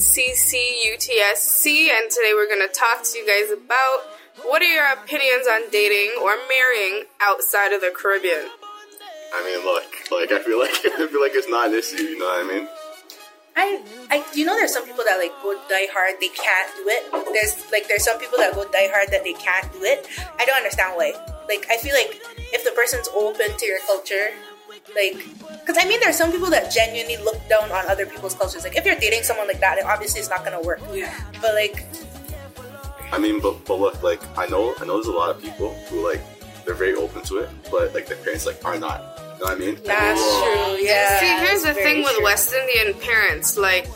Top Chatta with CCUTSC, and today we're going to talk to you guys about what are your opinions on dating or marrying outside of the Caribbean? I mean, look, like I feel like I feel like it's not an issue. You know what I mean? I, I, you know, there's some people that like go die hard, they can't do it. There's like, there's some people that go die hard that they can't do it. I don't understand why. Like, I feel like if the person's open to your culture, like, because I mean, there's some people that genuinely look down on other people's cultures. Like, if you're dating someone like that, it obviously it's not gonna work. Yeah. But like, I mean, but but look, like I know I know there's a lot of people who like they're very open to it, but like their parents like are not. You know what I mean? that's Well, true. Yeah. See, here's the thing very with true. West Indian parents. Like,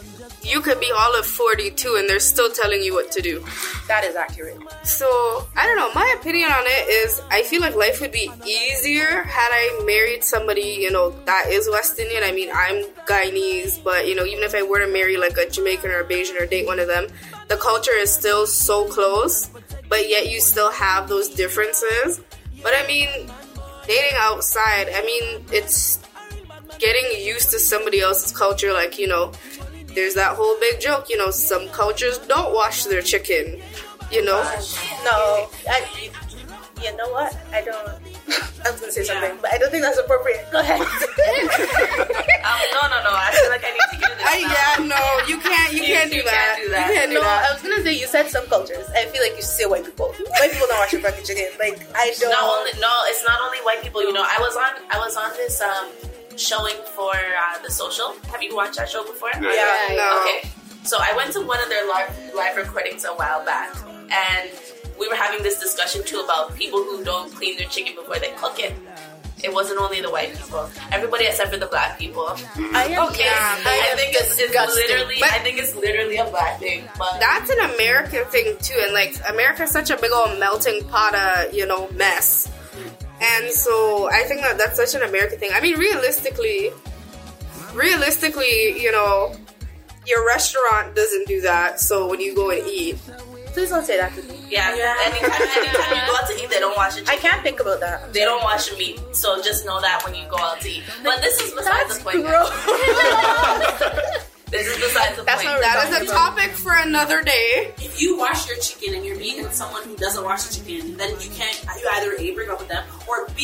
you could be all of 42 and they're still telling you what to do. That is accurate. So, I don't know. My opinion on it is I feel like life would be easier had I married somebody, you know, that is West Indian. I mean, I'm Guyanese, but, you know, even if I were to marry like a Jamaican or a Bajan or date one of them, the culture is still so close, but yet you still have those differences. But I mean, dating outside, I mean, it's getting used to somebody else's culture. Like, you know, there's that whole big joke, you know, some cultures don't wash their chicken, you know? No, I, you know what? I don't. I was gonna say something, but I don't think that's appropriate. Go ahead. Um, no, no, no. I feel like I need to get this. I, yeah, no, you can't, you, You- can't do you that. can't do that. You can't do no, that. I was gonna say you said some cultures. I feel like you say white people. White people don't wash their fucking chicken. Like I don't. Not only, no, it's not only white people. You know, I was on, I was on this um showing for uh, the social. Have you watched that show before? Yeah. Yeah. No. Okay. So I went to one of their live, live recordings a while back, and we were having this discussion too about people who don't clean their chicken before they cook it. It wasn't only the white people; everybody except for the black people. I am. Okay, Yeah, I think it's, it's disgusting. literally, But- I think it's literally a black thing. But That's an American thing too, and like America's such a big old melting pot of you know mess, and so I think that that's such an American thing. I mean, realistically, realistically, you know, your restaurant doesn't do that. So when you go and eat, Please don't say that to me. yeah, anytime, anytime you go out to eat, they don't wash it. I can't think about that. They don't wash your meat, so just know that when you go out to eat. But this is besides That's the point. gross. This is besides the That's point. that is a topic for another day. If you wash your chicken and you're being with someone who doesn't wash the chicken, then you can't. You either a break up with them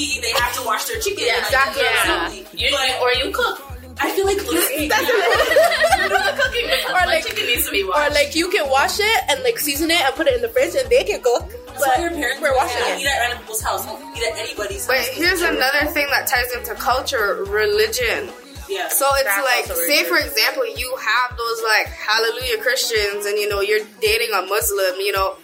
or they have to wash their chicken. Yeah, exactly. Absolutely. You, But or you cook. I feel like listen, you do the cooking because Or my like- chicken needs to be washed. Or like you can wash it and like season it and put it in the fridge and they can cook. that's why But your parents we're washing yeah, it. eat at random people's house. Don't eat at anybody's But house. here's another thing that ties into culture: religion. Yeah. So it's That's like, say for example, you have those like hallelujah Christians, and you know you're dating a Muslim. You know,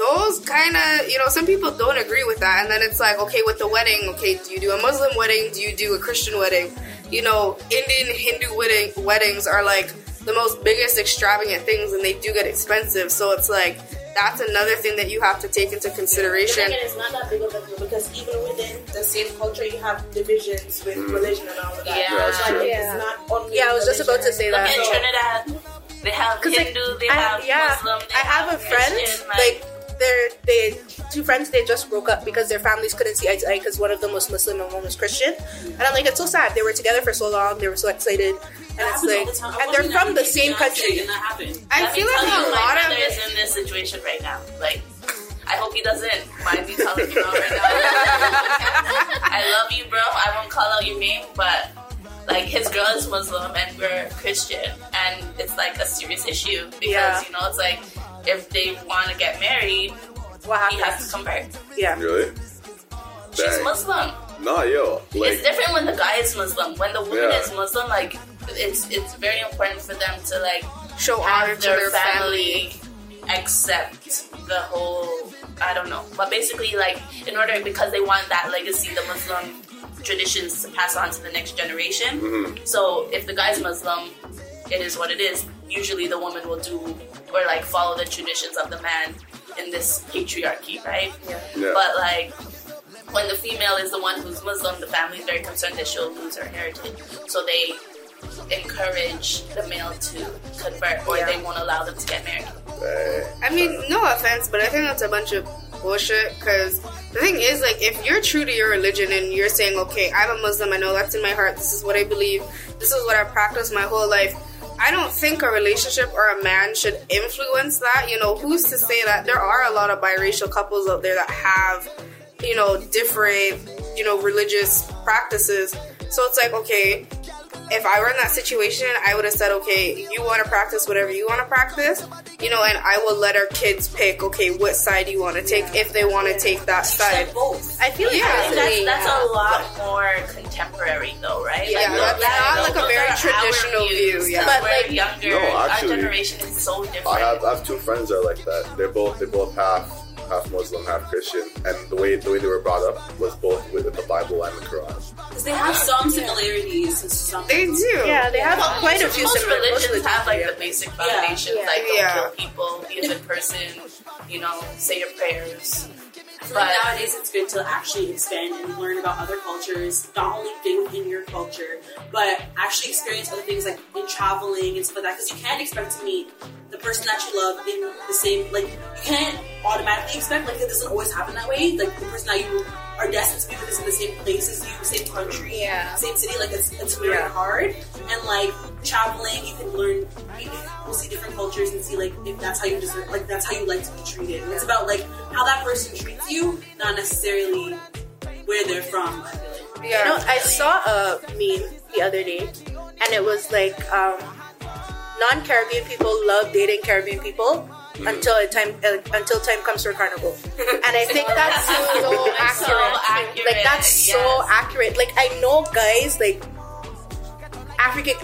those kind of you know some people don't agree with that, and then it's like, okay, with the wedding, okay, do you do a Muslim wedding? Do you do a Christian wedding? You know, Indian Hindu wedding weddings are like the most biggest extravagant things, and they do get expensive. So it's like that's another thing that you have to take into consideration. But again, it's not that big of a deal because even within the same culture, you have divisions with mm. religion and all of that. Yeah. Yeah, that's So, true. like, it's not only Yeah, I was just about to say that. at So- Trinidad. They have 'Cause, like, Hindu, they I, have yeah, Muslim, they I have a friend Christian, like they're they two friends they just broke up because their families couldn't see eye to eye because one of them was Muslim and one was Christian, and I'm like it's so sad. They were together for so long, they were so excited, and That it's like, the. And they're from the same country. I feel like a lot of is in this situation right now. Like, I hope he doesn't mind me telling you out right now. I love you, bro. I won't call out your name, but like his girl is Muslim and we're Christian, and it's like a serious issue because Yeah. you know it's like if they want to get married, What he has happens? to convert. Yeah, Really? She's Dang. Muslim. Nah, yo, like it's different when the guy is Muslim. When the woman Yeah. is Muslim, like it's it's very important for them to like Show honor have to their, their family. family, accept the whole I don't know. But basically like in order because they want that legacy, the Muslim traditions to pass on to the next generation. Mhm. So if the guy's Muslim, it is what it is. Usually the woman will do or like follow the traditions of the man in this patriarchy, right? yeah. But like when the female is the one who's Muslim, the family is very concerned that she'll lose her heritage. So they encourage the male to convert or they won't allow them to get married. Dang. I mean, no offense, but I think that's a bunch of bullshit. Because the thing is, like, if you're true to your religion and you're saying, okay, I'm a Muslim, I know that's in my heart, this is what I believe, this is what I've practiced my whole life, I don't think a relationship or a man should influence that. You know, who's to say that there are a lot of biracial couples out there that have, you know, different, you know, religious practices. So it's like, okay, if I were in that situation, I would have said, okay, you want to practice whatever you want to practice, you know, and I will let our kids pick, okay, what side you want to take if they want to take that side. Both. I feel like Yeah. I think personally, that's, that's a lot more contemporary, though, right? Yeah, that's not like a very traditional views, view, Yeah, But, like- younger. No, actually, our generation is so different. I have, I have two friends that are like that. They're both they both half half Muslim, half Christian, and the way the way they were brought up was both with the Bible and the Quran. Because they have some similarities and some. They do. yeah, they have Well, quite a most few similar most religions have like yeah. the basic foundations, Yeah. like don't Yeah. kill people, be a good person, you know, say your prayers. I But- nowadays it's good to actually expand and learn about other cultures, not only be in your culture, but actually experience other things like in traveling and stuff like that. Because you can't expect to meet the person that you love in the same, like, you can't automatically expect, like, it doesn't always happen that way. Like, the person that you are destined to be with is in the same place as you, same country, Yeah. same city. Like, it's, it's very Yeah. hard. And, like, traveling, you can learn, you will see different cultures and see, like, if that's how you deserve, like, that's how you like to be treated. And it's about, like, how that person treats you, not necessarily where they're from, I. Yeah. You know, I saw a meme the other day, and it was like um, non-Caribbean people love dating Caribbean people until a time uh, until time comes for carnival, and I think that's so accurate. So accurate, Like that's so accurate. Like I know guys like African.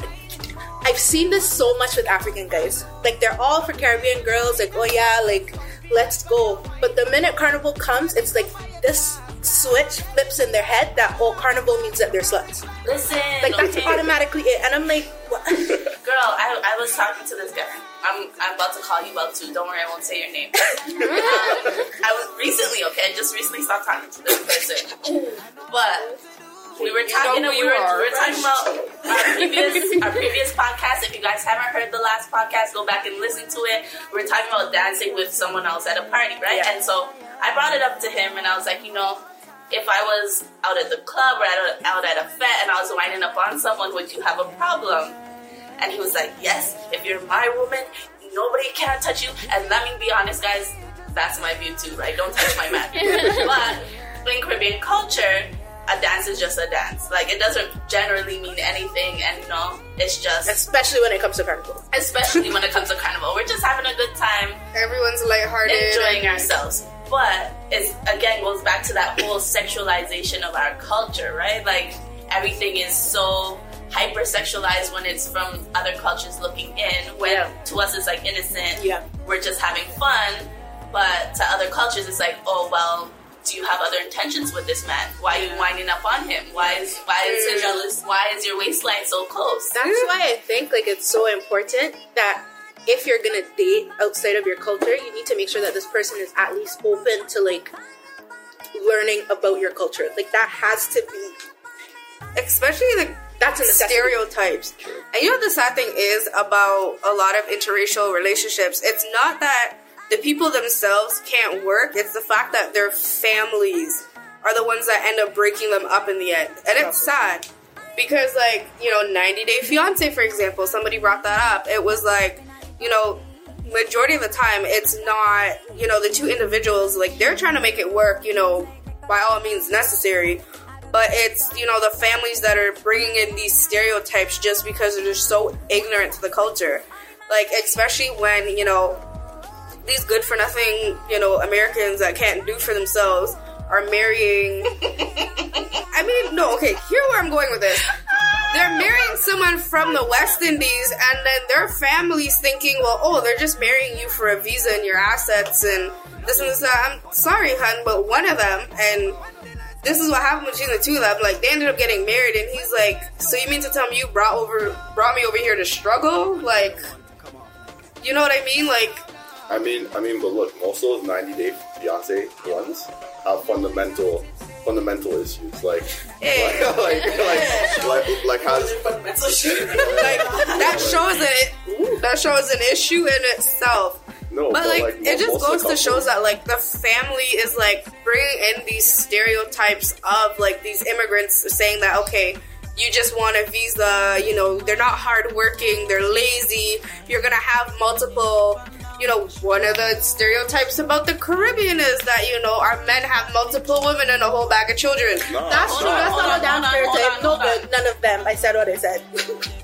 I've seen this so much with African guys. Like they're all for Caribbean girls. Like oh yeah, like let's go. But the minute carnival comes, it's like this switch flips in their head that whole carnival means that they're sluts. Listen, Like that's okay. automatically it. And I'm like, what? Girl, I, I was talking to this guy. I'm, I'm about to call you out too. Don't worry, I won't say your name. um, I was recently, okay, I just recently stopped talking to this person. But we were talking know and we were, are. we were talking about our previous our previous podcast. If you guys haven't heard the last podcast, go back and listen to it. We were talking about dancing with someone else at a party, right? Yeah. And so I brought it up to him and I was like, you know, if I was out at the club or at a, out at a fete and I was winding up on someone, would you have a problem? And he was like, Yes, if you're my woman, nobody can touch you. And let me be honest, guys, that's my view too, right? Don't touch my man. but in Caribbean culture, a dance is just a dance. Like it doesn't generally mean anything, and you know, it's just. Especially when it comes to carnival. Especially when it comes to carnival, we're just having a good time, Everyone's lighthearted. enjoying ourselves. But it again goes back to that whole sexualization of our culture, right? Like everything is so hypersexualized when it's from other cultures looking in. When Yeah. to us it's like innocent. Yeah. We're just having fun. But to other cultures it's like, oh well, do you have other intentions with this man? Why are you winding up on him? Why is why is he mm. jealous? Why is your waistline so close? That's why I think like it's so important that if you're gonna date outside of your culture, you need to make sure that this person is at least open to like learning about your culture. Like that has to be especially the that's a necessity. stereotypes. And you know the sad thing is about a lot of interracial relationships? It's not that the people themselves can't work, it's the fact that their families are the ones that end up breaking them up in the end. And it's sad. Because like, you know, 90 Day Fiance for example, somebody brought that up. It was like, you know, majority of the time it's not, you know, the two individuals like they're trying to make it work, you know, by all means necessary. But it's you know the families that are bringing in these stereotypes just because they're just so ignorant to the culture. Like especially when you know these good for nothing you know americans that can't do for themselves are marrying i mean no okay here where i'm going with this they're marrying someone from the West Indies, and then their family's thinking, well, oh, they're just marrying you for a visa and your assets and this and this. That. I'm sorry, hun, but one of them, and this is what happened between the two of them. Like they ended up getting married, and he's like, "So you mean to tell me you brought over, brought me over here to struggle? Like, you know what I mean? Like, I mean, I mean, but look, most of those 90 Day Fiance ones have fundamental, fundamental issues. Like, Hey. like, like, like, like, like has Fundamental shit. like that shows an that shows an issue in itself. no, But like, mo- it just goes to shows that like the family is like bringing in these stereotypes of like these immigrants saying that okay, you just want a visa, you know, they're not hardworking, they're lazy, you're gonna have multiple you know, one of the stereotypes about the Caribbean is that, you know, our men have multiple women and a whole bag of children. No. That's true. on, That's hold not on, a damn hold on, stereotype. hold No on, good. None of them. I said what I said.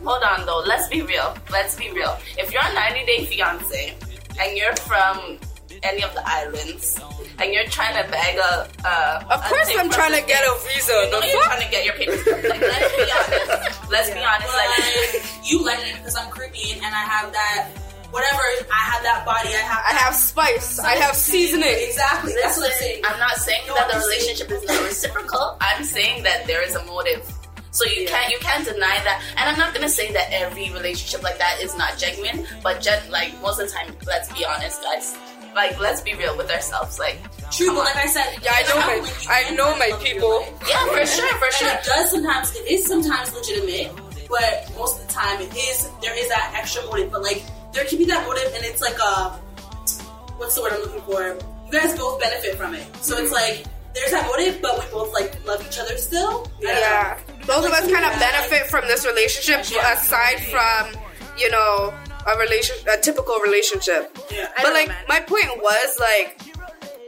Hold on though, let's be real. Let's be real. If you're a 90 day fiance and you're from any of the islands and you're trying to bag a, uh, Of course, I'm trying to get a visa. You know you're fuck? trying to get your papers. Like, let's be honest. Let's be honest. Like, Like, you like me because I'm Caribbean and I have that, whatever, I have that body, I have I have spice. I have seasoning. Exactly. That's what I'm saying. I'm not saying that the relationship is not reciprocal. I'm saying that there is a motive. So you can't you can't deny that. And I'm not gonna say that every relationship like that is not genuine, but gen- like most of the time, let's be honest, guys. Like let's be real with ourselves. Like True, but like I said, Yeah, I know my- have when you I know my love in your people. yeah, for sure, for And sure. it does sometimes, it is sometimes legitimate, but most of the time it is, there is that extra motive. But like, there can be that motive and it's like a, what's the word I'm looking for? You guys both benefit from it. So it's like, there's that motive, but we both like love each other still. Yeah. Both of us kind of benefit from this relationship aside from, you know, a relation a typical relationship. Yeah. But like man. my point was like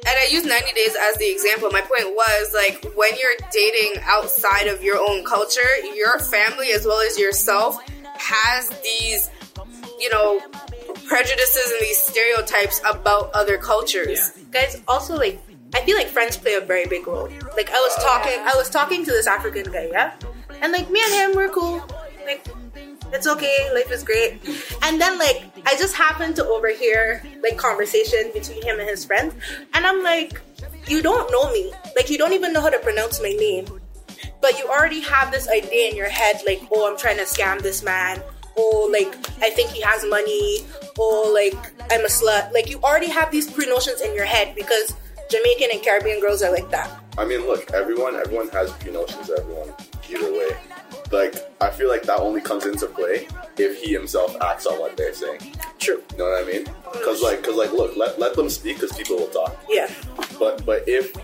and I use 90 days as the example. My point was like when you're dating outside of your own culture, your family as well as yourself has these, you know, prejudices and these stereotypes about other cultures. guys also like i feel like friends play a very big role. Like i was talking i was talking to this african guy yeah? And like me and him we're cool. Like it's okay. Life is great. And then like i just happened to overhear like conversation between him and his friends. And i'm like you don't know me. Like you don't even know how to pronounce my name. But you already have this idea in your head like oh i'm trying to scam this man oh like i think he has money oh like i'm a slut like you already have these pre-notions in your head because jamaican and caribbean girls are like that I mean, look, everyone, everyone has pre-notions. Everyone, either way. Like, I feel like that only comes into play if he himself acts on what they're saying. true You know what I mean? Because, like, because, like, look, let, let them speak because people will talk. yeah But, but if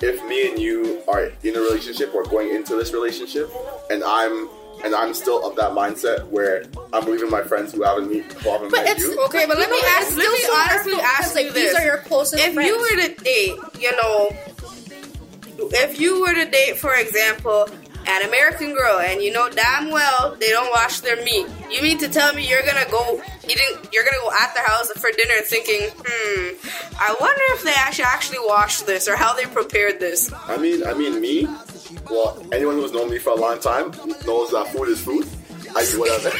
if me and you are in a relationship or going into this relationship, and I'm and I'm still of that mindset where I'm leaving my friends who haven't meet, who haven't but met it's you. Okay, but let me ask- let me honestly ask because, you like, these are your closest if friends you were to date, you know, if you were to date, for example, an American girl, and you know damn well they don't wash their meat, you mean to tell me you're gonna go eating, you're gonna go at their house for dinner thinking, hmm, I wonder if they actually actually washed this or how they prepared this. I mean, I mean, me. Well, anyone who's known me for a long time knows that food is food. I do whatever. I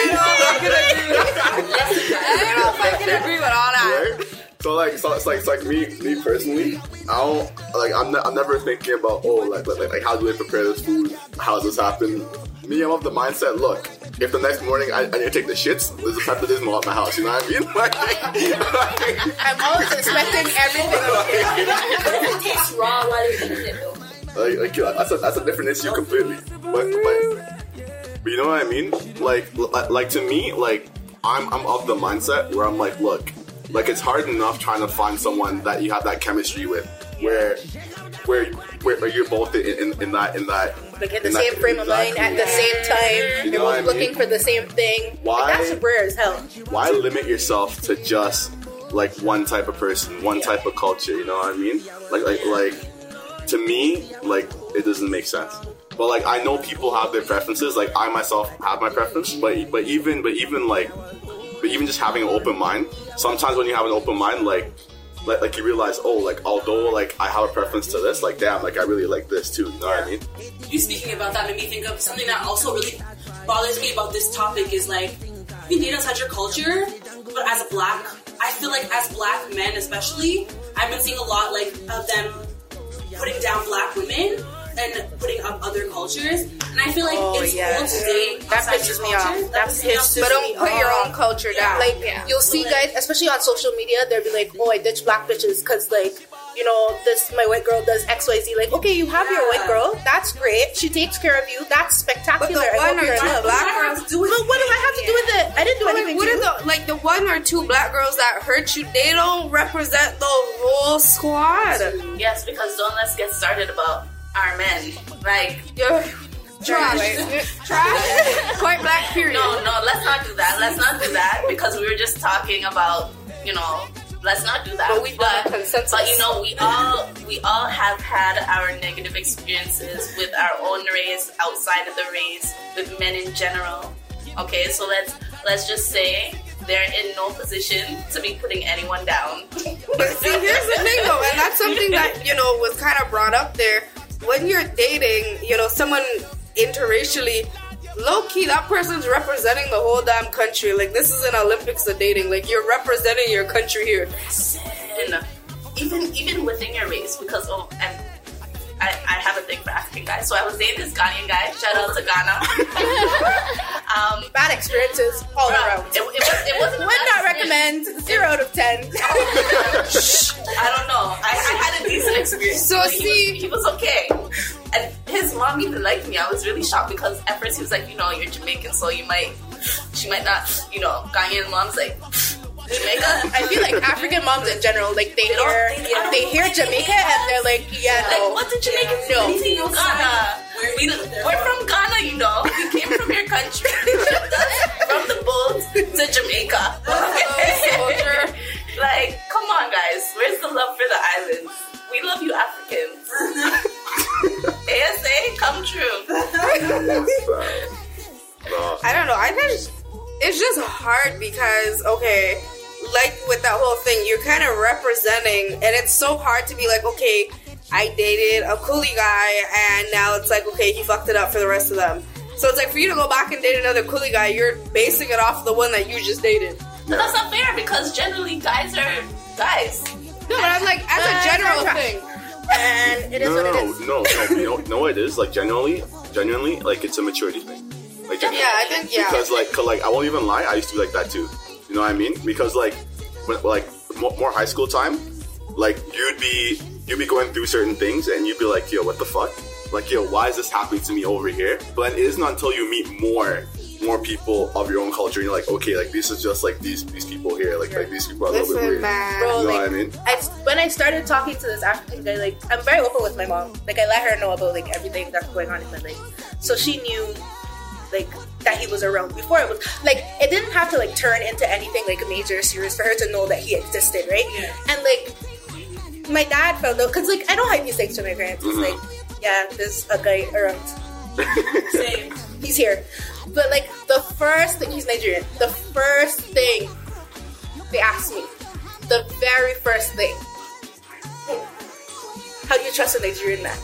don't know if I can agree. I don't know if I can agree with all that. right? So like, so it's like, it's like me, me personally. I don't like. I'm, ne- I'm never thinking about oh, like, like, like, how do they prepare this food? How does this happen? Me, I'm of the mindset. Look, if the next morning I, I need to take the shits, there's a Pepto-Bismol at my house. You know what I mean? Like, i'm always expecting everything It tastes raw while you're eating it like, like yeah, that's a that's a different issue completely. But, but, but you know what I mean? Like, like, like to me, like I'm I'm of the mindset where I'm like, look, like it's hard enough trying to find someone that you have that chemistry with, where where where, you're both in, in, in that in that like in the in that- same frame of mind at the same time You you're both I mean? looking for the same thing Why? Like, that's rare as hell why limit yourself to just like one type of person, one type of culture? You know what I mean? Like, like, like to me, like it doesn't make sense. But like, I know people have their preferences. Like, I myself have my preference. But but even but even like, but even just having an open mind. Sometimes when you have an open mind, like. Like, like you realize, oh, like although like I have a preference to this, like damn, like I really like this too. You know what I mean? You speaking about that made me think of something that also really bothers me about this topic is like you can date outside your culture, but as a black, I feel like as black men especially, I've been seeing a lot like of them putting down black women and putting up other cultures, and I feel like Oh, it's yes. cool to date That outside pisses your me off. That pisses me off. But don't put your own culture down. like yeah. you'll see guys especially on social media they'll be like oh i ditch black bitches because like you know this my white girl does xyz like okay you have your white girl that's great she takes care of you that's spectacular But the I one hope or you're two enough. black What do I girls have to do with but what do i have to do with it i didn't do But like, anything what to are you. the like the one or two black girls that hurt you? They don't represent the whole squad. Yes, because don't let's get started about our men. Like, Yo, trash, trash. Point black. Period. no, no, let's not do that. Let's not do that because we were just talking about, you know, let's not do that. But we've a consensus. But you know, we all we all have had our negative experiences with our own race, outside of the race, with men in general. Okay, so let's let's just say they're in no position to be putting anyone down. But see, here's the thing though, and that's something that, you know, was kind of brought up there. When you're dating, you know, someone interracially, low key, that person's representing the whole damn country. Like, this is an Olympics of dating. Like, you're representing your country here. And even even within your race, because oh, I'm, I I have a thing for African guys, so I was dating this Ghanaian guy. Shout out to Ghana. um, Bad experiences all around. it, it, was, it wasn't Would not recommend. Zero out of ten. I don't know. I, I had a decent experience. So he see- was, he was okay. And his mom even liked me. I was really shocked because at first he was like, you know, you're Jamaican, so you might, she might not, you know, Ghanaian mom's like, Jamaica. I feel like African moms in general, like they don't- hear they- I they hear Jamaica it. and they're like, yeah, Like, no. what did Jamaicans No. do to Ghana? We, we're from Ghana, you know. We came from your country. from the boat to Jamaica. Soldier. like, come on, guys. Where's the love for the islands? We love you, Africans. ASA, come true. I don't know. I think it's just hard because okay, like with that whole thing, you're kind of representing, and it's so hard to be like, okay, I dated a coolie guy, and now it's like, okay, he fucked it up for the rest of them. So it's like for you to go back and date another coolie guy, you're basing it off the one that you just dated. But that's not fair because generally guys are guys. No, but I'm like as a general thing. and it is No, what no, it is. no, no, no. You know, know what it is? Like, genuinely, genuinely, like, it's a maturity thing. Like, Yeah, I think yeah. Because, like, 'cause, like, I won't even lie, I used to be like that too. You know what I mean? Because, like, when, like, more, more high school time, like, you'd be, you'd be going through certain things and you'd be like, yo, what the fuck? Like, yo, why is this happening to me over here? But it isn't until you meet more, more people of your own culture and you're like, okay, like, this is just like these, these people here. Like, like these people are a little bit weird. man. Bro, You know like, what I mean? I, when I started talking to this African guy, like I'm very open with my mom. Like I let her know about like everything that's going on in my life, so she knew like that he was around before it was like it didn't have to like turn into anything like a major serious for her to know that he existed, right? And like my dad found out because like I don't hide these things from my parents. It's mm-hmm. like yeah, there's a guy around. Same. He's here, but like the first thing he's Nigerian. The first thing they asked me, the very first thing. How do you trust a Nigerian man?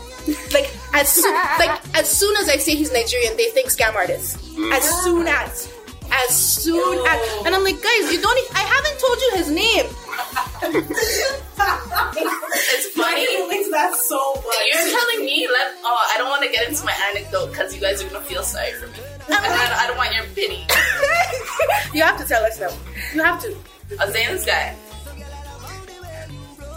Like as soon, like as soon as I say he's Nigerian, they think scam artist. As mm. soon as, as soon as, and I'm like, guys, you don't. e- I haven't told you his name. It's funny. That's so funny. You're telling me, let, oh, I don't want to get into my anecdote because you guys are going to feel sorry for me. And I, I don't want your pity. You have to tell us now. You have to. I was dating this guy.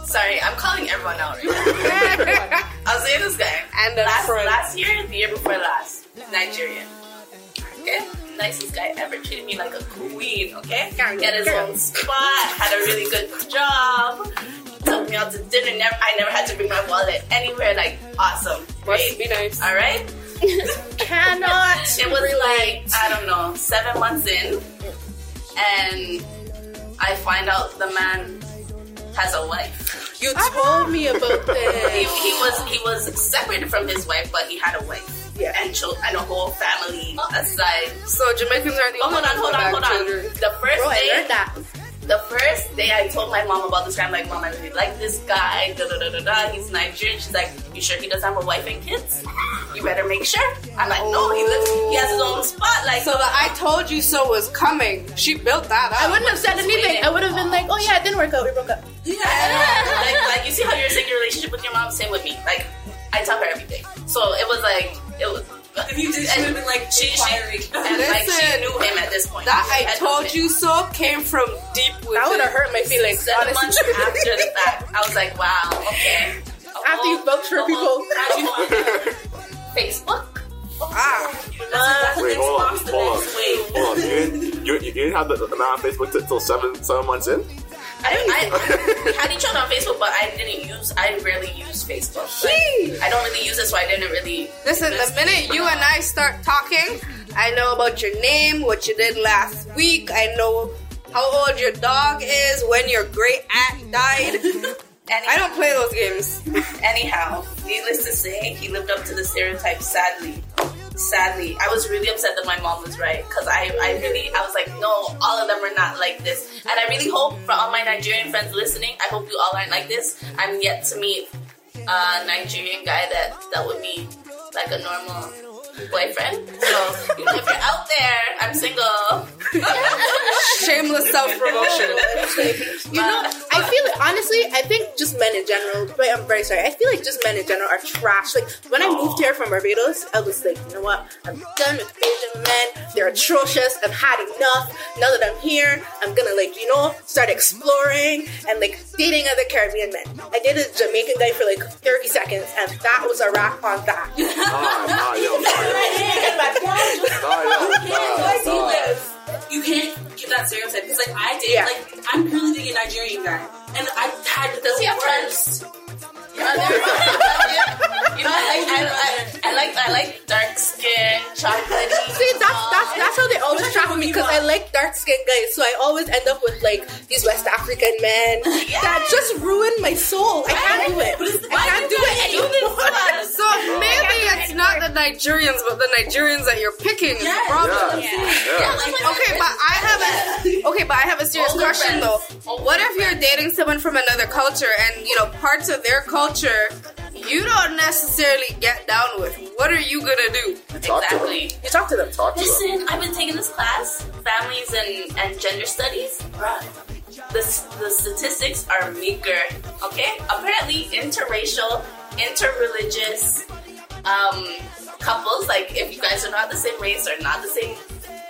Sorry, I'm calling everyone out right now. I was dating this guy. And then last, friends. last year, the year before last, Nigerian. Okay? Nicest guy ever. Treated me like a queen, okay? Girl, Get his girl. own spot, had a really good job, took me out to dinner. Never, I never had to bring my wallet anywhere. Like, awesome. Must Great. be nice. Alright? Cannot. It was like, I don't know, seven months in, and I find out the man has a wife. You told me about He, this. he was he was separated from his wife, but he had a wife. Yeah. And children and a whole family aside. So Jamaicans are the Oh, hold on, hold on, hold on. children. The first Bro, I day, that. the first day I told my mom about this guy, I'm like, Mom, I really like this guy. Da da da da da. He's Nigerian. She's like, You sure he doesn't have a wife and kids? You better make sure. I'm like, No, he lives. He has his own spot. Like, So the I told you so was coming. She built that up. I wouldn't have said anything. I would have been like, oh yeah, it didn't work out. We broke up. like, like you see how you're saying your relationship with your mom, same with me. Like I tell her everything. So it was like it was. If you did, she would have been like, she, she inquiring. and like she knew him at this point. That I told you so came from deep within. That would have hurt my feelings. Seven honestly. months after the fact, I was like, wow, okay. After you vouch for people. Facebook. Ah, That's Wait, the hold on, next box, the hold on, hold on. You didn't, you, you didn't have the, amount man on Facebook t- till seven seven months in. I, I, we had each other on Facebook, but I didn't use. I rarely use Facebook. Like, I don't really use it, so I didn't really. Listen, the minute you and I start talking, I know about your name, what you did last week. I know how old your dog is, when your great aunt died. Any, I don't play those games. Anyhow, needless to say, he lived up to the stereotype. Sadly, sadly, I was really upset that my mom was right because I, I really, I was like, no, all of them are not like this, and I really hope for all my Nigerian friends listening, I hope you all aren't like this. I'm yet to meet a Nigerian guy that that would be like a normal boyfriend. So you know, if you're out there, I'm single. Shameless self promotion. You know, I feel like, honestly, I think just men in general, but I'm very sorry, I feel like just men in general are trash. Like, when I moved here from Barbados, I was like, you know what? I'm done with Bajan men. They're atrocious. I've had enough. Now that I'm here, I'm gonna, like, you know, start exploring and, like, dating other Caribbean men. I dated a Jamaican guy for, like, 30 seconds, and that was a wrap on that. Nah, nah, yo, nah, You can't get that stereotype because, like, I did. Yeah. like, I'm currently dating a Nigerian guy, and I had have worst. friends? You know, there- you know, I, like I like dark skin, chocolate. See, that's that's that's how they always trap me because I like dark skinned guys, so I always end up with like these West African men that just ruin my soul. I can't do it. I can't do it anymore. So maybe it's not the Nigerians, but the Nigerians that you're picking is the problem. Yeah, yeah. Okay, but I have a okay, but I have a serious Older question friends. though. Older What if you're dating someone from another culture and you know parts of their culture you don't necessarily get down with? What are you gonna do? Talk to them. Exactly. You talk to them. Talk to them. Listen, I've been taking this class, families and, and gender studies. Bruh, the, the statistics are meager, okay? Apparently, interracial, interreligious um, couples, like if you guys are not the same race or not the same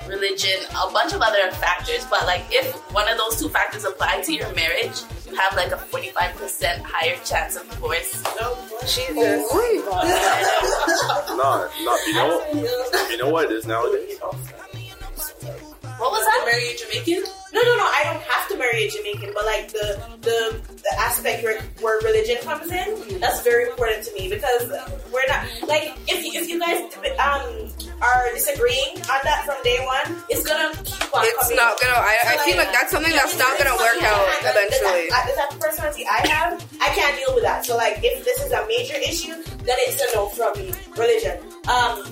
religion, a bunch of other factors, but like if one of those two factors apply to your marriage, you have like a 45% higher chance of divorce. Jesus. Oh nah, nah. You know, you know what it is nowadays. What was that? marry a Jamaican. No, no, no. I don't have to marry a Jamaican, but like the the, the aspect where, where religion comes in, that's very important to me because we're not like if you, if you guys um are disagreeing on that from day one, it's gonna keep on. It's coming not gonna. I, I feel like that's something that's not gonna work out eventually. The, the type of personality I have, I can't deal with that. So like, if this is a major issue, then it's a no from me. Religion, um,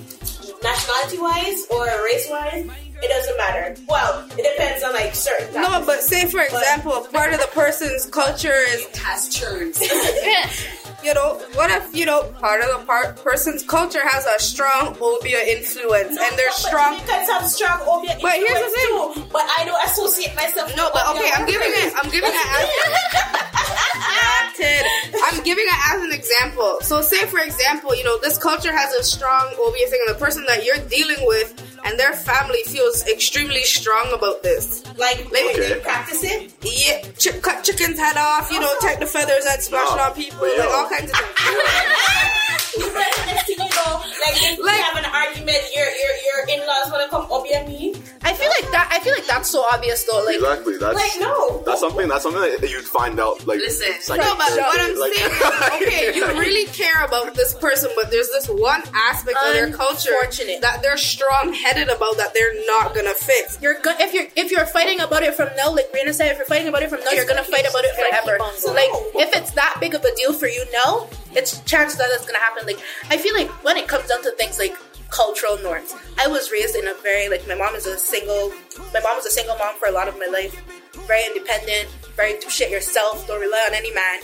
nationality wise or race wise, it doesn't matter. Well, it depends on like certain. No, factors. but say for example, part of the person's culture is Has turns. you know, what if you know part of the part person's culture has a strong Obeah influence and they're No, but strong. Jamaicans have strong Obeah But here's the thing. too, but I don't associate myself. No, with but okay, I'm giving it. I'm giving it as. I'm giving it as an example. So, say for example, you know, this culture has a strong Obeah thing, and the person that you're dealing with and their family feels extremely strong about this. like, like Okay. they practice it. Yeah, ch- cut chicken's head off, you know, take the feathers and splash No, oh, on people, but like all kinds of things. But you know, like if Like- we have an argument, your your your in-laws wanna come Obeah me. I feel like that. I feel like that's so obvious though. Like, Exactly. That's Like no. that's something. That's something that you'd find out. Like, Listen. second, No, but what I'm like- saying is, okay, you really care about this person, but there's this one aspect of their culture Unfortunate. that they're strong-headed about that they're not gonna fix. you're go- if you're if you're fighting about it from now, like Brianna said, if you're fighting about it from now, you're gonna fight about it forever. So like, if it's that big of a deal for you now, it's chance that it's gonna happen. Like, I feel like when it comes down to things like cultural norms, I was raised in a very like my mom is a single, my mom was a single mom for a lot of my life, very independent, very do shit yourself, don't rely on any man,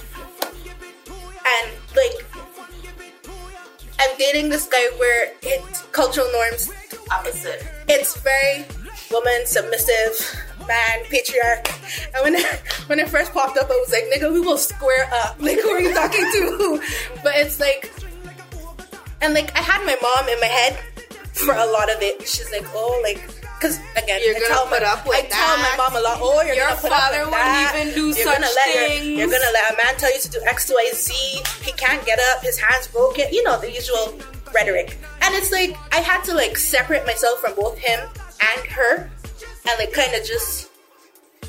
and like. I'm dating this guy where it cultural norms. Opposite. it's very woman submissive man patriarch. And when it, when it first popped up i was like nigga we will square up. Like who are you talking to? But it's like and like i had my mom in my head for a lot of it she's like oh like because again You're I gonna tell put my, up with I tell that. my mom a lot oh you're Your gonna put up father with wouldn't that. even do you're such gonna let your- things. you're gonna let a man tell you to do x y z he can't get up his hands broken you know the usual rhetoric and it's like i had to like separate myself from both him and her and like kind of just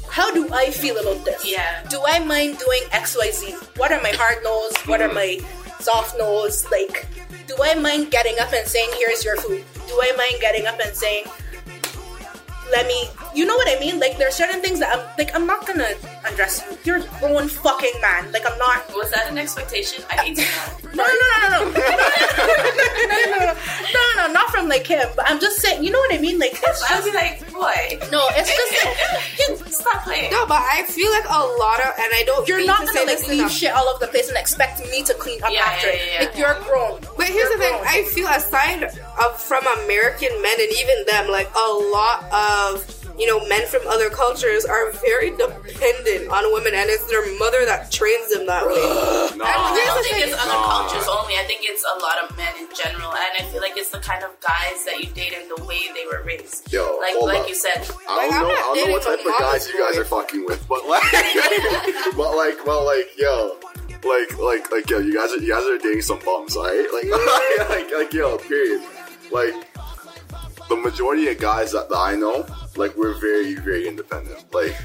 how do I feel about this? Yeah. Do I mind doing X, Y, Z? What are my hard no's? What are my soft no's? Like, do I mind getting up and saying, "Here's your food"? Do I mind getting up and saying, "Let me"? You know what I mean? Like, there are certain things that I'm like, I'm not gonna undress you. You're a grown fucking man. Like, I'm not. Was that an expectation? I hate to know. No, no, no, no, no, no, no, no, no, no, no, no, not from like him. But I'm just saying, you know what I mean? Like, it's I'd just like, boy, no, it's just like stop playing. No, but I feel like a lot of, and I don't. you're mean not to gonna say like this leave shit all over the place and expect me to clean up Yeah, after. yeah, it. yeah, yeah. Like you're grown. But here's the thing: grown. I feel aside of from American men and even them, like a lot of you know men from other cultures are very dependent on women, and it's their mother that trains them that way. No. I don't think it's other cultures only. I think it's a lot of men in general, and I feel like it's the kind of guys that you date and the way they were raised. Yo, like hold like up. you said, I don't I'm know. I don't know what type of guys you guys are fucking with, but like, but like, well, like, yo, like, like, like, yo, you guys are you guys are dating some bums, right? Like, like, like, yo, period. Like, the majority of guys that, that I know, like, we're very, very independent. Like,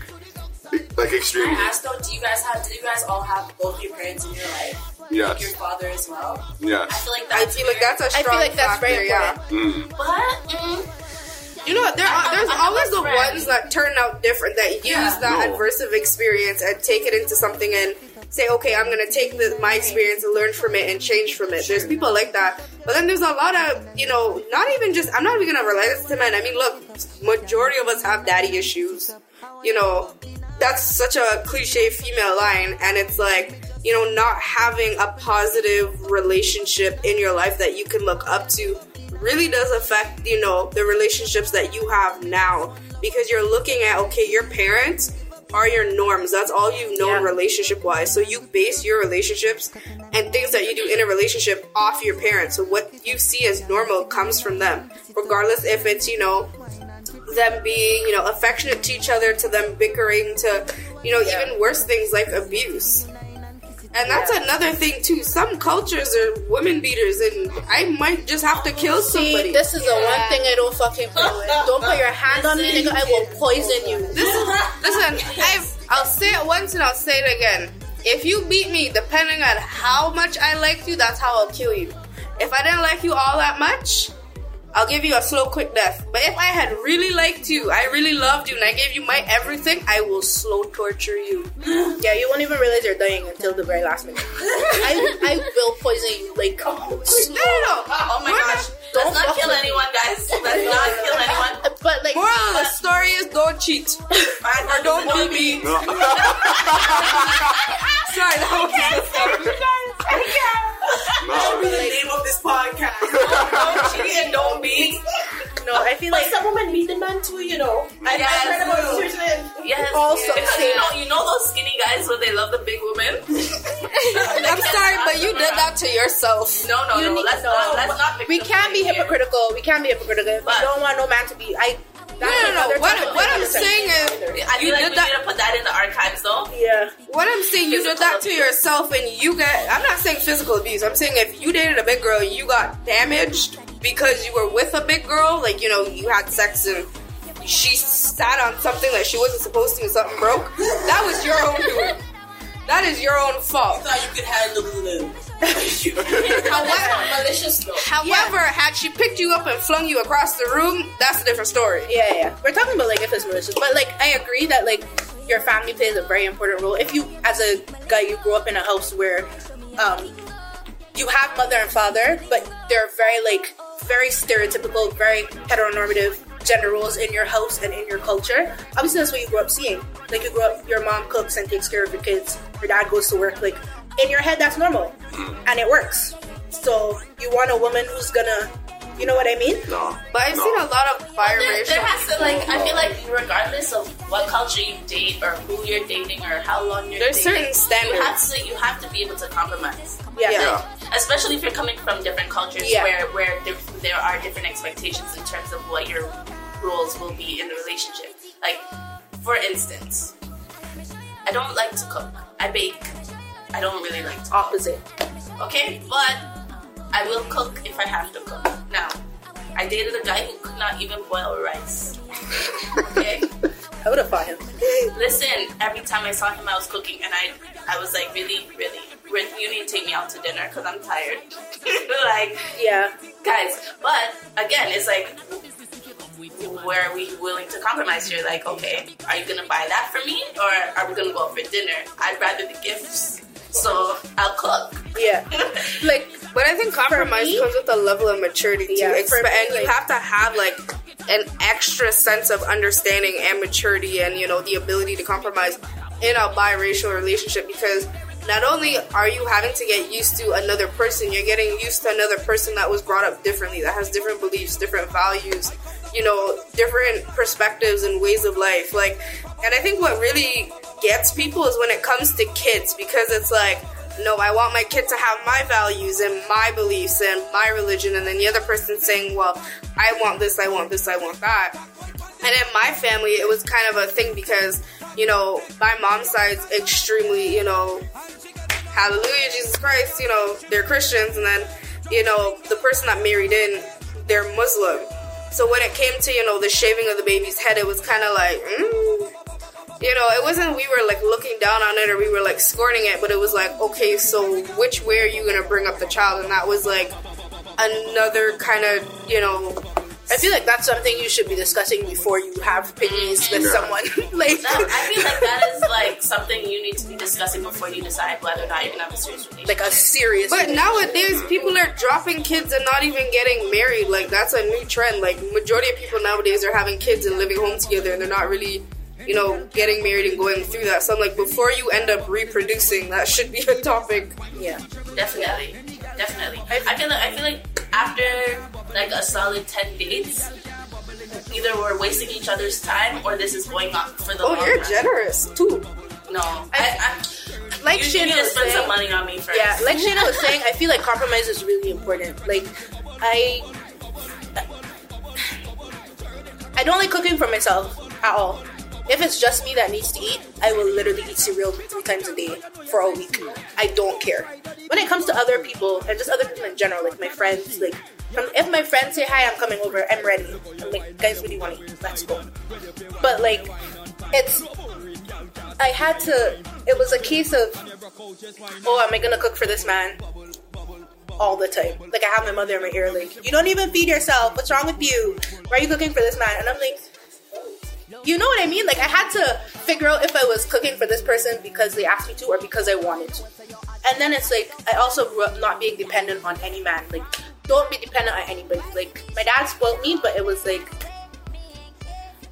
like extreme. I extremely. asked though, do you guys have? Do you guys all have both your parents in your life? Like your father as well. I feel like I feel like that's a strong feel like that's factor. very yeah. Mm. but mm, You know, there are, I- there's I have always the friend. ones that turn out different that use Yeah. that No. adversive experience and take it into something and say, okay, I'm gonna take the, my experience and learn from it and change from it. There's people like that, but then there's a lot of you know, not even just. I'm not even gonna relate this to men. I mean, look, majority of us have daddy issues. You know, that's such a cliche female line, and it's like. You know, not having a positive relationship in your life that you can look up to really does affect, you know, the relationships that you have now because you're looking at okay, your parents are your norms. That's all you've known Yeah. relationship wise. So you base your relationships and things that you do in a relationship off your parents. So what you see as normal comes from them, regardless if it's, you know, them being, you know, affectionate to each other, to them bickering, to, you know, even worse things like abuse. And that's another thing too. Some cultures are women beaters, and I might just have to kill See, somebody. this is the one thing I don't fucking play with. Don't put your hand on me, nigga. I will poison you. This is listen. I've, I'll say it once and I'll say it again. If you beat me, depending on how much I liked you, that's how I'll kill you. If I didn't like you all that much, I'll give you a slow, quick death. But if I had really liked you, I really loved you, and I gave you my everything, I will slow torture you. Yeah, you won't even realize you're dying until the very last minute. I, I will poison you like No, no, no. oh my We're gosh, not- don't let's not kill me. anyone, guys. Let's not kill anyone. But like, Moral of the story is don't cheat. or don't be mean. No. Sorry, that was no. the name of this podcast. Oh, don't cheat and don't beat. no, I feel But like some women beat the man too, you know. I, Yes. I heard about the situation. Yes. Also, because same. you know, you know those skinny guys where they love the big women. I'm sorry, but you did that to yourself. No, no, You no. need- Let's no, not. Let's not. we can't be here. hypocritical. We can't be hypocritical. If we don't want no man to be, I. No, no, no. another What, what I'm saying is, I you feel like did we that. need to put that in the archives, though. Yeah. What I'm saying, you did that to yourself, and you get. I'm not saying physical abuse. I'm saying if you dated a big girl, you got damaged because you were with a big girl, like you know, you had sex and she sat on something that she wasn't supposed to, and something broke. That was your own doing. That is your own fault. thought you could handle glue. However, Malicious though. however, had she picked you up and flung you across the room, that's a different story. Yeah, yeah. We're talking about like if it's malicious, but like I agree that like your family plays a very important role. If you, as a guy, you grew up in a house where um, you have mother and father, but they're very like very stereotypical, very heteronormative gender roles in your house and in your culture. Obviously, that's what you grew up seeing. Like you grew up, your mom cooks and takes care of your kids. Your dad goes to work. Like in your head, that's normal, and it works. So you want a woman who's gonna, you know what I mean? No. But I've no. seen a lot of There, biracial. there has to like I feel like regardless of what culture you date or who you're dating or how long you're There's dating, certain standards. You have to you have to be able to compromise. Yeah. Yeah. Especially if you're coming from different cultures Yeah. where where there, there are different expectations in terms of what your roles will be in the relationship. Like for instance, I don't like to cook. I bake. I don't really like to. Opposite. Okay, but I will cook if I have to cook. Now, I dated a guy who could not even boil rice. Okay, I would have fought him. Listen, every time I saw him, I was cooking, and I, I was like, really, really, really you need to take me out to dinner because I'm tired. like, Yeah. guys. But again, it's like, where are we willing to compromise here? Like, okay, are you gonna buy that for me, or are we gonna go out for dinner? I'd rather the gifts, so I'll cook. Yeah. like, But I think compromise me- comes with a level of maturity too. Yeah, Expe- for me, and you have to have like an extra sense of understanding and maturity and you know the ability to compromise in a biracial relationship because not only are you having to get used to another person, you're getting used to another person that was brought up differently, that has different beliefs, different values, you know, different perspectives and ways of life. Like, and I think what really gets people is when it comes to kids because it's like, no, I want my kid to have my values and my beliefs and my religion, and then the other person saying, well, I want this, I want this, I want that. And in my family, it was kind of a thing because, you know, my mom's side's extremely, you know, hallelujah, Jesus Christ, you know, they're Christians, and then, you know, the person that married in, they're Muslim. So when it came to, you know, the shaving of the baby's head, it was kind of like, mm. you know, it wasn't we were like looking down on it or we were like scorning it, but it was like, okay, so which way are you gonna bring up the child? And that was like another kind of, you know, I feel like that's something you should be discussing before you have picnics with Yeah. someone. like, That, I feel like that is like something you need to be discussing before you decide whether or not you're gonna have a serious relationship. like a serious. But nowadays, people are dropping kids and not even getting married. Like that's a new trend. Like majority of people nowadays are having kids and living home together, and they're not really, you know, getting married and going through that. So I'm like, before you end up reproducing, that should be a topic. yeah. Definitely, definitely. I feel like I feel like after like a solid ten dates, either we're wasting each other's time or this is going on for the Oh, long you're run. generous too. No, I, I, Like you, you need to was spend some saying, money on me first. yeah, like Shayna was saying, I feel like compromise is really important. Like, I, I don't like cooking for myself at all. If it's just me that needs to eat, I will literally eat cereal three times a day for a week. I don't care. When it comes to other people and just other people in general, like my friends, like if my friends say hi, I'm coming over, I'm ready. I'm like, guys, what do you want to eat? Let's go. But like, it's I had to. It was a case of, oh, am I gonna cook for this man all the time? Like I have my mother in my ear, like, you don't even feed yourself. What's wrong with you? Why are you cooking for this man? And I'm like, you know what I mean? Like I had to figure out if I was cooking for this person because they asked me to or because I wanted to. And then it's like I also grew up not being dependent on any man. Like don't be dependent on anybody. Like my dad spoiled me, but it was like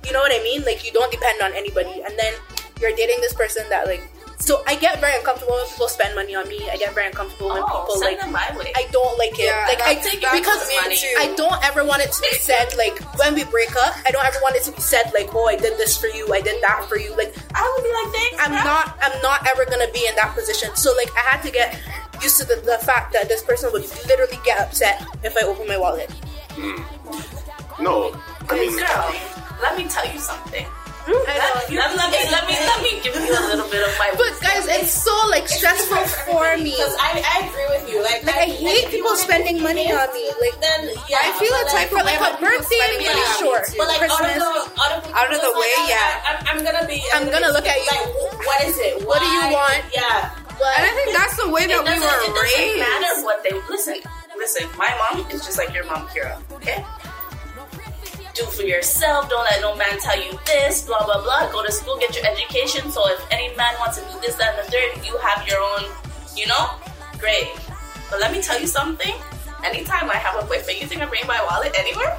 you know what I mean? Like you don't depend on anybody, and then you're dating this person that like. So I get very uncomfortable when people spend money on me. I get very uncomfortable when Oh, people send like. them my way. I don't like it. Yeah, like I take that's because me money. I don't ever want it to be said like when we break up. I don't ever want it to be said like, "Oh, I did this for you. I did that for you." Like I would be like, thanks. I'm bro. not I'm not ever gonna be in that position. So like I had to get used to the, the fact that this person would literally get upset if I open my wallet. No, I mean, girl, let me tell you something. For me. Because I, I agree with you. Like, Like I hate people spending money on me. Like Then yeah, I feel a type for like a birthday, money on sure. But like out of Christmas. the out of, the Out of the way, like, yeah. I, I'm, I'm gonna be. I'm gonna look at you. Like, what is it? What do you want? Yeah. And I think that's the way that we were it doesn't raised. matter what they listen. Listen, my mom is just like your mom, Kira. Okay. Do for yourself. Don't let no man tell you this. Blah blah blah. Go to school, get your education. So if any man wants to do this, that, and the third, you have your own. You know, great. But let me tell you something. Anytime I have a boyfriend, you think I bring my wallet anywhere?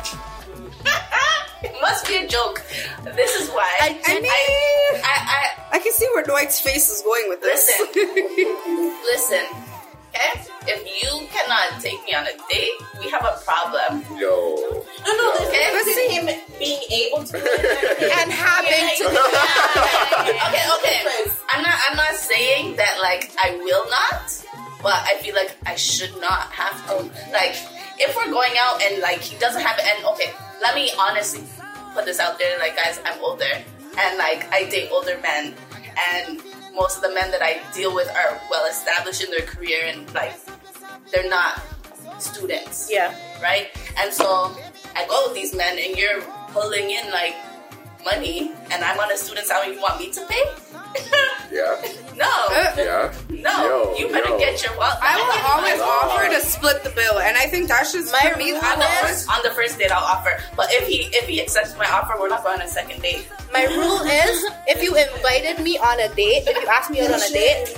it must be a joke. This is why. I- I mean, I, I I can see where Dwight's face is going with this. Listen, listen. Okay, if you cannot take me on a date, we have a problem. yo, No, no. This, Okay. this is him being able to and having to okay, okay. I'm not. I'm not saying that like I will not, but I feel like I should not have to. Like, if we're going out and like he doesn't have it, and okay, let me honestly put this out there. Like, guys, I'm older, and like I date older men, and most of the men that I deal with are well established in their career, and like they're not students Yeah. right? And so I go with these men, and you're pulling in like money and I'm on a student salary, you want me to pay? Yeah. no. Uh, yeah. No. Yo, you better yo. get your wallet. I will always God. offer to split the bill, and I think that's just My me. rule on the first on the first date I'll offer. But if he if he accepts my offer, we're not going on a second date. My rule is if you invited me on a date, if you asked me out on a date,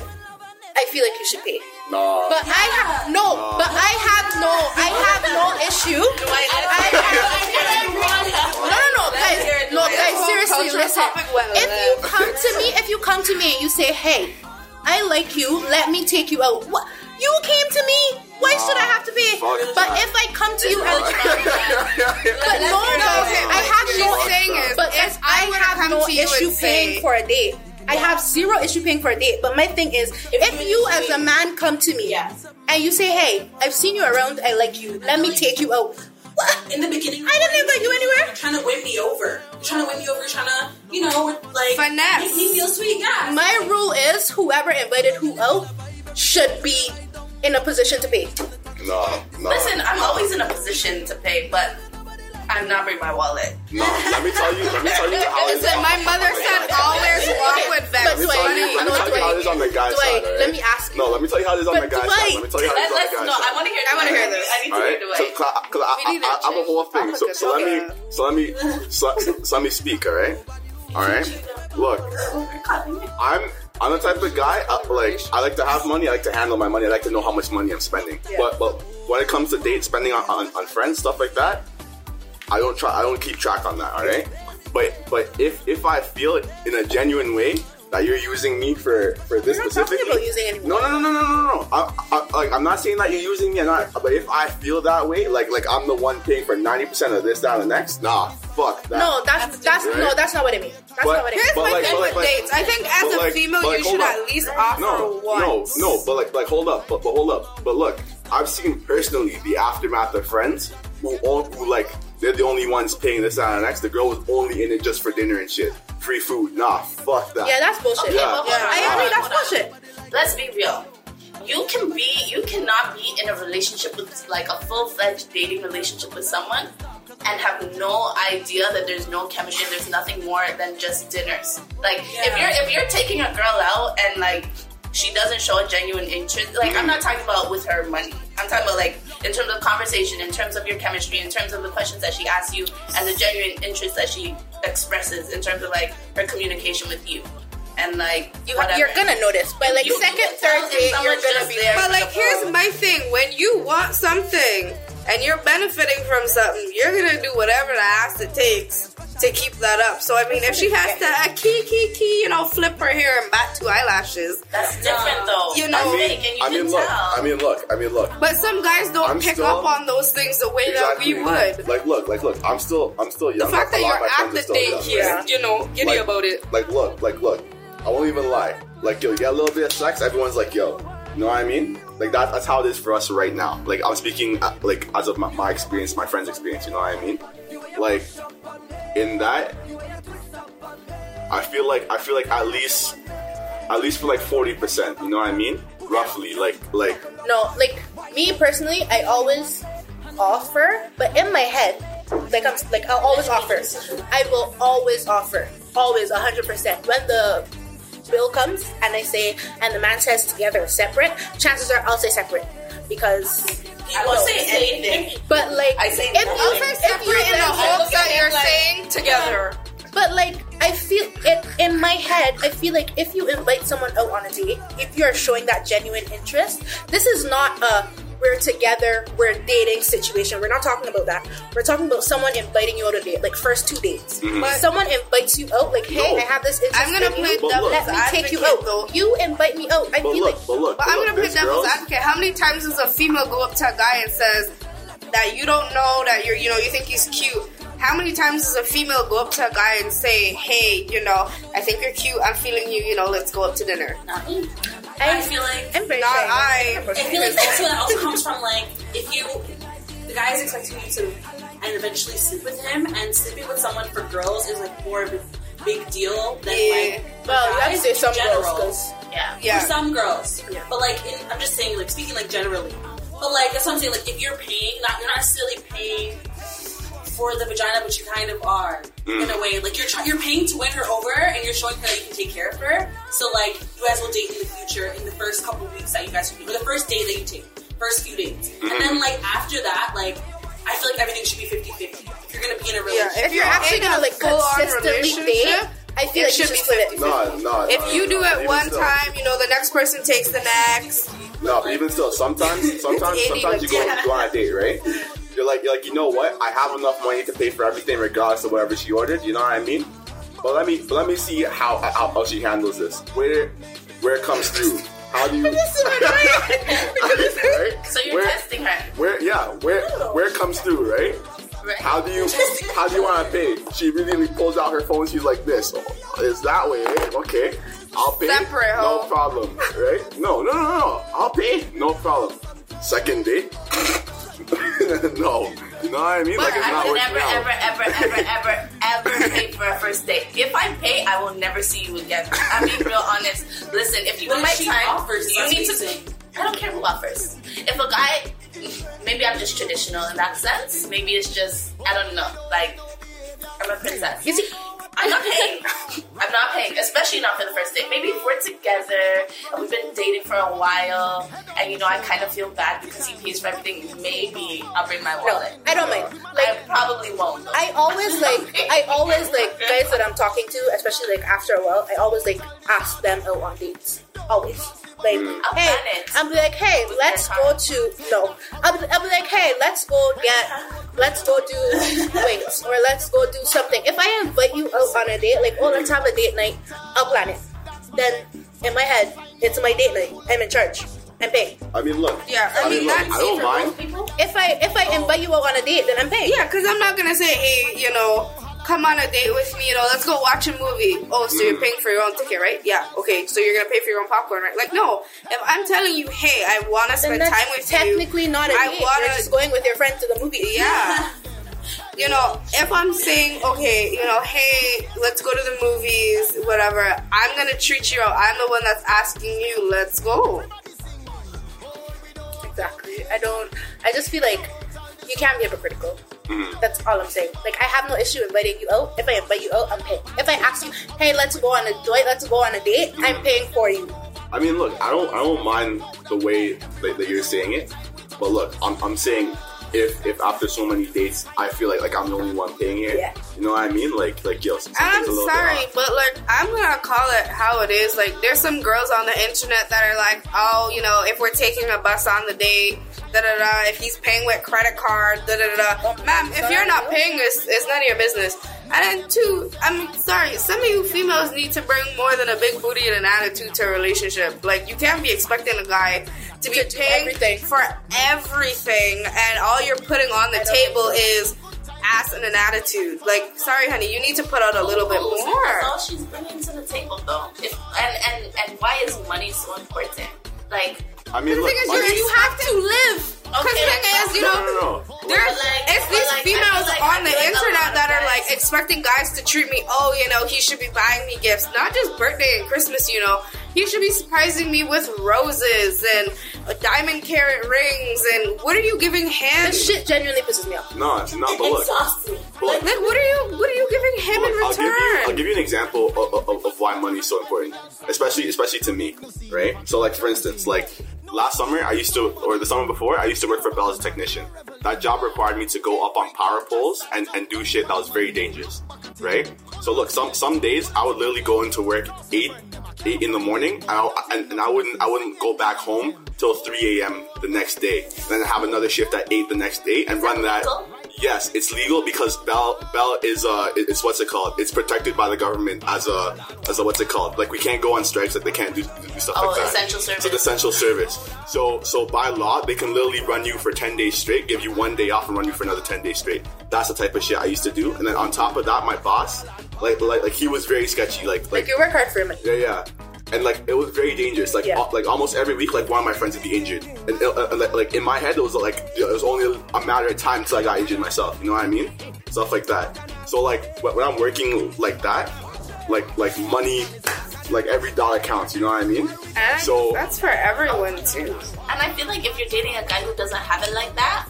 I feel like you should pay. Nah. But I have no, but I have no, I have no issue. I, no, no, no, guys, no, guys, seriously, listen. If you come to me, if you come to me and you say, "Hey, I like you, let me take you out," what? You came to me. Why should I have to pay? But if I come to you and but But no, no, I have no. she's saying is, But if if I I have no issue paying for a date. I have zero issue paying for a date. But my thing is, if you as a man come to me Yeah. and you say, "Hey, I've seen you around. I like you. Let me take you out." What? In the beginning, I didn't invite you anywhere. You're trying to win me over. You're trying to win me over. You're trying to, you know, like Finesse. make me feel sweet. Yeah. My rule is, whoever invited who out should be in a position to pay. No. No. Listen, I'm always in a position to pay, but I'm not bringing my wallet. No. Let me tell you. Let me tell you how it is. Listen, my mother said always walk with But vex Let me tell you, let me tell you how it is on the guy's Dwight, side. alright? let me ask you. No, let me tell you how it is on But the guy's Dwight, side. Let me tell you how it Let, is on let's the guy's no. side. I want to hear. I wanna hear this. I need to hear right, the so way. cause I, cause I, We need I, a I, I have a whole thing. So, so let me, so let me, so, so let me speak. All right, all right. Look, I'm I'm the type of guy. I, like I like to have money. I like to handle my money. I like to know how much money I'm spending. But but when it comes to date spending on, on, on friends stuff like that, I don't try. I don't keep track on that. All right. But but if if I feel it in a genuine way that you're using me for for this We're not talking about using anyone. no, no, no, no, no, no, no. I, I, like, I'm not saying that you're using me, and I'm not, but if I feel that way, like, like I'm the one paying for 90% of this, that, and the next, nah, fuck that. No, that's that's Right? no, that's not what I mean. That's But- not what I mean. Here's my like- thing but with like- dates. I think as a like- female, like, you should up. at least offer no, once. no, no, but like, like, hold up, but, but hold up, but look, I've seen personally the aftermath of friends who, all, who like, they're the only ones paying this, that, and the next. The girl was only in it just for dinner and shit. Free food, nah, fuck that. Yeah, that's bullshit. Okay, Yeah. Yeah. I agree. That's bullshit. Let's be real. You can be, you cannot be in a relationship with like a full fledged dating relationship with someone and have no idea that there's no chemistry and there's nothing more than just dinners. Like if you're if you're taking a girl out and like she doesn't show a genuine interest, like I'm not talking about with her money. I'm talking about like in terms of conversation, in terms of your chemistry, in terms of the questions that she asks you and the genuine interest that she expresses in terms of like her communication with you. And like You, whatever. you're gonna notice by like You- second, you third if date, you're gonna be there. there. But like, here's my thing: when you want something and you're benefiting from something, you're gonna do whatever the ass it takes to keep that up. So I mean, if she has to uh, key, key, key, you know, flip her hair and bat two eyelashes. That's different though. You know- I mean, and you I mean, can look, tell. I mean, look, I mean, look. But some guys don't I'm pick still- up on those things the way Exactly. that we would. Like, look, like, look. I'm still, I'm still young. The fact that you're at the still date young, here, right? you know, giddy Like- about it. Like, look, like, look. I won't even lie. Like, yo, you get a little bit of sex, everyone's like, yo. You know what I mean? Like that, that's how it is for us right now. Like I'm speaking, uh, like as of my, my experience, my friend's experience. You know what I mean? Like in that, I feel like I feel like at least, at least for like forty percent. You know what I mean? Roughly, like like No, like me personally, I always offer, but in my head, like I'm like I'll always offer. I will always offer, always hundred percent. When the bill comes and I say, and the man says together separate, chances are I'll say separate because I won't say anything. But like, I say if you If if you're you in the I hopes that you're like- saying together. But like, I feel it in my head. I feel like if you invite someone out on a date, if you're showing that genuine interest, this is not a we're together, we're dating situation. We're not talking about that. We're talking about someone inviting you out on a date, like first two dates. Mm-hmm. But- someone invites you out, like, hey, No. I have this interest. I'm gonna in play devil's Let me take you out. though. You invite me out. I but feel look, like but look, But but I'm look, gonna play this devil's girls- advocate. How many times does a female go up to a guy and says that you don't know that you're, you know, you think he's cute? How many times does a female go up to a guy and say, "Hey, you know, I think you're cute. I'm feeling you. You know, let's go up to dinner." Not me. I feel like I'm very Not. I. I feel like also that also comes from like if you the guy is expecting you to and eventually sleep with him and sleeping with someone for girls is like more of a big deal than Yeah. like Well, you have to say in some girls yeah. Yeah. For some girls. Yeah. But like in, I'm just saying like speaking like generally. But like that's what I'm saying, like if you're paying not you're not necessarily paying for the vagina, but you kind of are mm. in a way. Like you're try- you're paying to win her over, and you're showing her that you can take care of her. So like you guys will date in the future in the first couple weeks that you guys, or the first day that you take, first few dates, and mm-hmm. then like after that, like I feel like everything should be 50-50. If you're gonna be in a relationship, Yeah, If you're actually gonna like full-on consistently date, relationship, I feel it like you should should be split it. 50-50. No, no. If no, you no, do no. it one still. time, you know the next person takes the next. No, but even still, sometimes, sometimes, sometimes you go, you go on a date, right? You're like, you're like, you know what? I have enough money to pay for everything, regardless of whatever she ordered. You know what I mean? But let me, but let me see how how, how she handles this. Where, where it comes through. How do you? right? So you're Where- testing her, Where, yeah, where, where it comes through, right? right? How do you, how do you want to pay? She immediately pulls out her phone. She's like this. Oh, it's that way, right? Okay, I'll pay. Separate, no problem, right? No, no, no, no. I'll pay. No problem. Second date. no, you know what I mean? Like it's I not will working never, out. ever, ever, ever, ever, ever pay for a first date. If I pay, I will never see you again. I'm being real honest. Listen, if you But want my if she time, offers, you need to. you're. I don't care who offers. If a guy, maybe I'm just traditional in that sense. Maybe it's just I don't know. Like I'm a princess. You see, I'm not paying. I'm not paying, especially not for the first date. Maybe if we're together and we've been dating for a while, and you know I kind of feel bad because he pays for everything. Maybe I'll bring my wallet. no. I don't mind. I Like probably won't. Though. I always like I always like guys that I'm talking to, especially like after a while, I always like ask them out on dates. Always. Like, I'll hey, plan it. I'm like, hey, let's go to no. I'll be, I'll be like, hey, let's go get, let's go do wings or let's go do something. If I invite you out on a date, like, oh, let's have a date night, I'll plan it. Then in my head, it's my date night. I'm in charge. I'm paying. I mean, look. Yeah, I I mean, mean, look. that's I don't mind. people. If I if I invite you out on a date, then I'm paying. Yeah, because I'm not gonna say, hey, you know, come on a date with me. You know, let's go watch a movie. Oh, so you're paying for your own ticket, right? Yeah. Okay, so you're gonna pay for your own popcorn, right? Like, no. If I'm telling you, hey, I Then spend time with you. technically not a I date. wanna- You're just going with your friend to the movie. Yeah. You know, if I'm saying, okay, you know, hey, let's go to the movies, whatever, I'm gonna treat you out. I'm the one that's asking you, let's go. Exactly. I don't. I just feel like you can't be hypocritical. Mm-hmm. That's all I'm saying. Like I have no issue inviting you out. If I invite you out, I'm paying. If I ask you, hey, let's go on a date, let's go on a date, mm-hmm. I'm paying for you. I mean, look. I don't. I don't mind the way that, that you're saying it. But look, I'm, I'm saying if if after so many dates, I feel like like I'm the only one paying it. Yeah. You know what I mean? Like like yo, I'm a little bit sorry, but like I'm gonna call it how it is. Like there's some girls on the internet that are like, oh, you know, if we're taking a bus on the date, da da da. If he's paying with credit card, da da da. Ma'am, if you're not paying this, it's none of your business. And then two, I'm sorry, some of you females need to bring more than a big booty and an attitude to a relationship. Like you can't be expecting a guy to be paying everything. for everything, and all you're putting on the I don't think table is ass and an attitude. Like, sorry, honey, you need to put out a little bit oh, That's more. all she's bringing to the table, though. If, and and and why is money so important? Like, I mean, The look. thing is, you, you have to live. Because Okay, the thing is, you know, no, no. there's like- it's these like, females like- on the like internet that are like expecting guys to treat me. Oh, you know, he should be buying me gifts, not just birthday and Christmas. You know, he should be surprising me with roses and uh, diamond carat rings. And what are you giving him? This shit genuinely pisses me off. No, it's not. But look. Exhausting. but look, Like, what are you? What are you giving him in Look, I'll give return? you I'll give you an example of, of, of why money is so important, especially especially to me, right? So like for instance, like last summer I used to, or the summer before I used to work for Bell as a technician. That job required me to go up on power poles and, and do shit that was very dangerous, right? So look, some some days I would literally go into work eight eight in the morning, and I, and, and I wouldn't I wouldn't go back home till three a.m. the next day, then have another shift at eight the next day, and run that. Yes, it's legal because Bell Bell is uh it's what's it called? It's protected by the government as a as a what's it called? Like we can't go on strikes, like they can't do, do stuff Oh, like that. essential service. So the essential service. So so by law they can literally run you for ten days straight, give you one day off, and run you for another ten days straight. That's the type of shit I used to do. And then on top of that, my boss, like like like he was very sketchy. Like like Like you work hard for him. yeah, yeah. And like it was very dangerous. Like Yeah. al- like almost every week, like one of my friends would be injured. And uh, uh, like, like in my head, it was like you know, it was only a matter of time till I got injured myself. You know what I mean? Stuff like that. So like when when I'm working like that, like like money, like every dollar counts. You know what I mean? And So that's for everyone too. and I feel like if you're dating a guy who doesn't have it like that,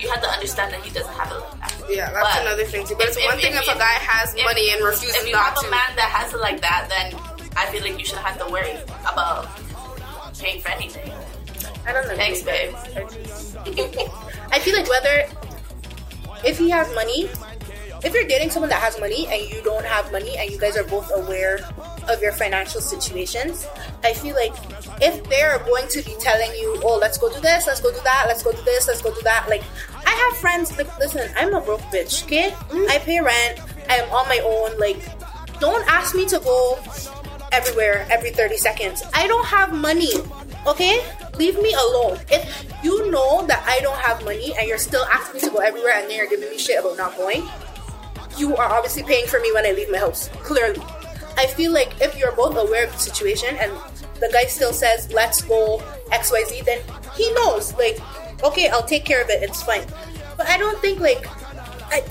you have to understand that he doesn't have it like that. Yeah, that's But another thing too. But it's one if- thing if- if, a guy has if- money and refuses not to. If you not have to. a man that has it like that, then I feel like you should have to worry about paying for anything. I don't know. Thanks, babe. I feel like whether if he has money, if you're dating someone that has money and you don't have money and you guys are both aware of your financial situations, I feel like if they're going to be telling you, oh, let's go do this, let's go do that, let's go do this, let's go do that, like I have friends like listen, I'm a broke bitch, okay? Mm. I pay rent, I am on my own, like don't ask me to go everywhere every 30 seconds. I don't have money. Okay? Leave me alone. If you know that I don't have money and you're still asking me to go everywhere and then you're giving me shit about not going, you are obviously paying for me when I leave my house. Clearly. I feel like if you're both aware of the situation and the guy still says, let's go XYZ, then he knows, like, okay, I'll take care of it, it's fine. But I don't think, like, I,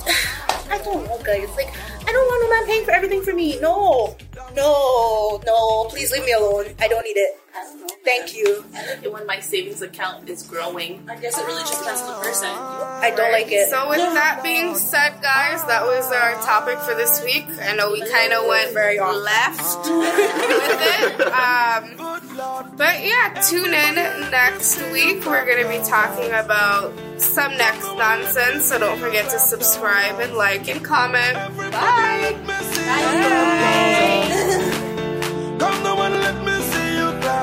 I don't know, guys. Like, I don't want no man paying for everything for me. No, no, no. Please leave me alone. I don't need it. Thank you. I like it when my savings account is growing. I guess it really just depends on the person. I don't like it. So with that being said, guys, that was our topic for this week. I know we kind of went very left with it, um, but yeah, tune in next week. We're gonna be talking about some next nonsense. So don't forget to subscribe and like and comment. Bye. Come on,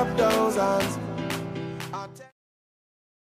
clap those hands.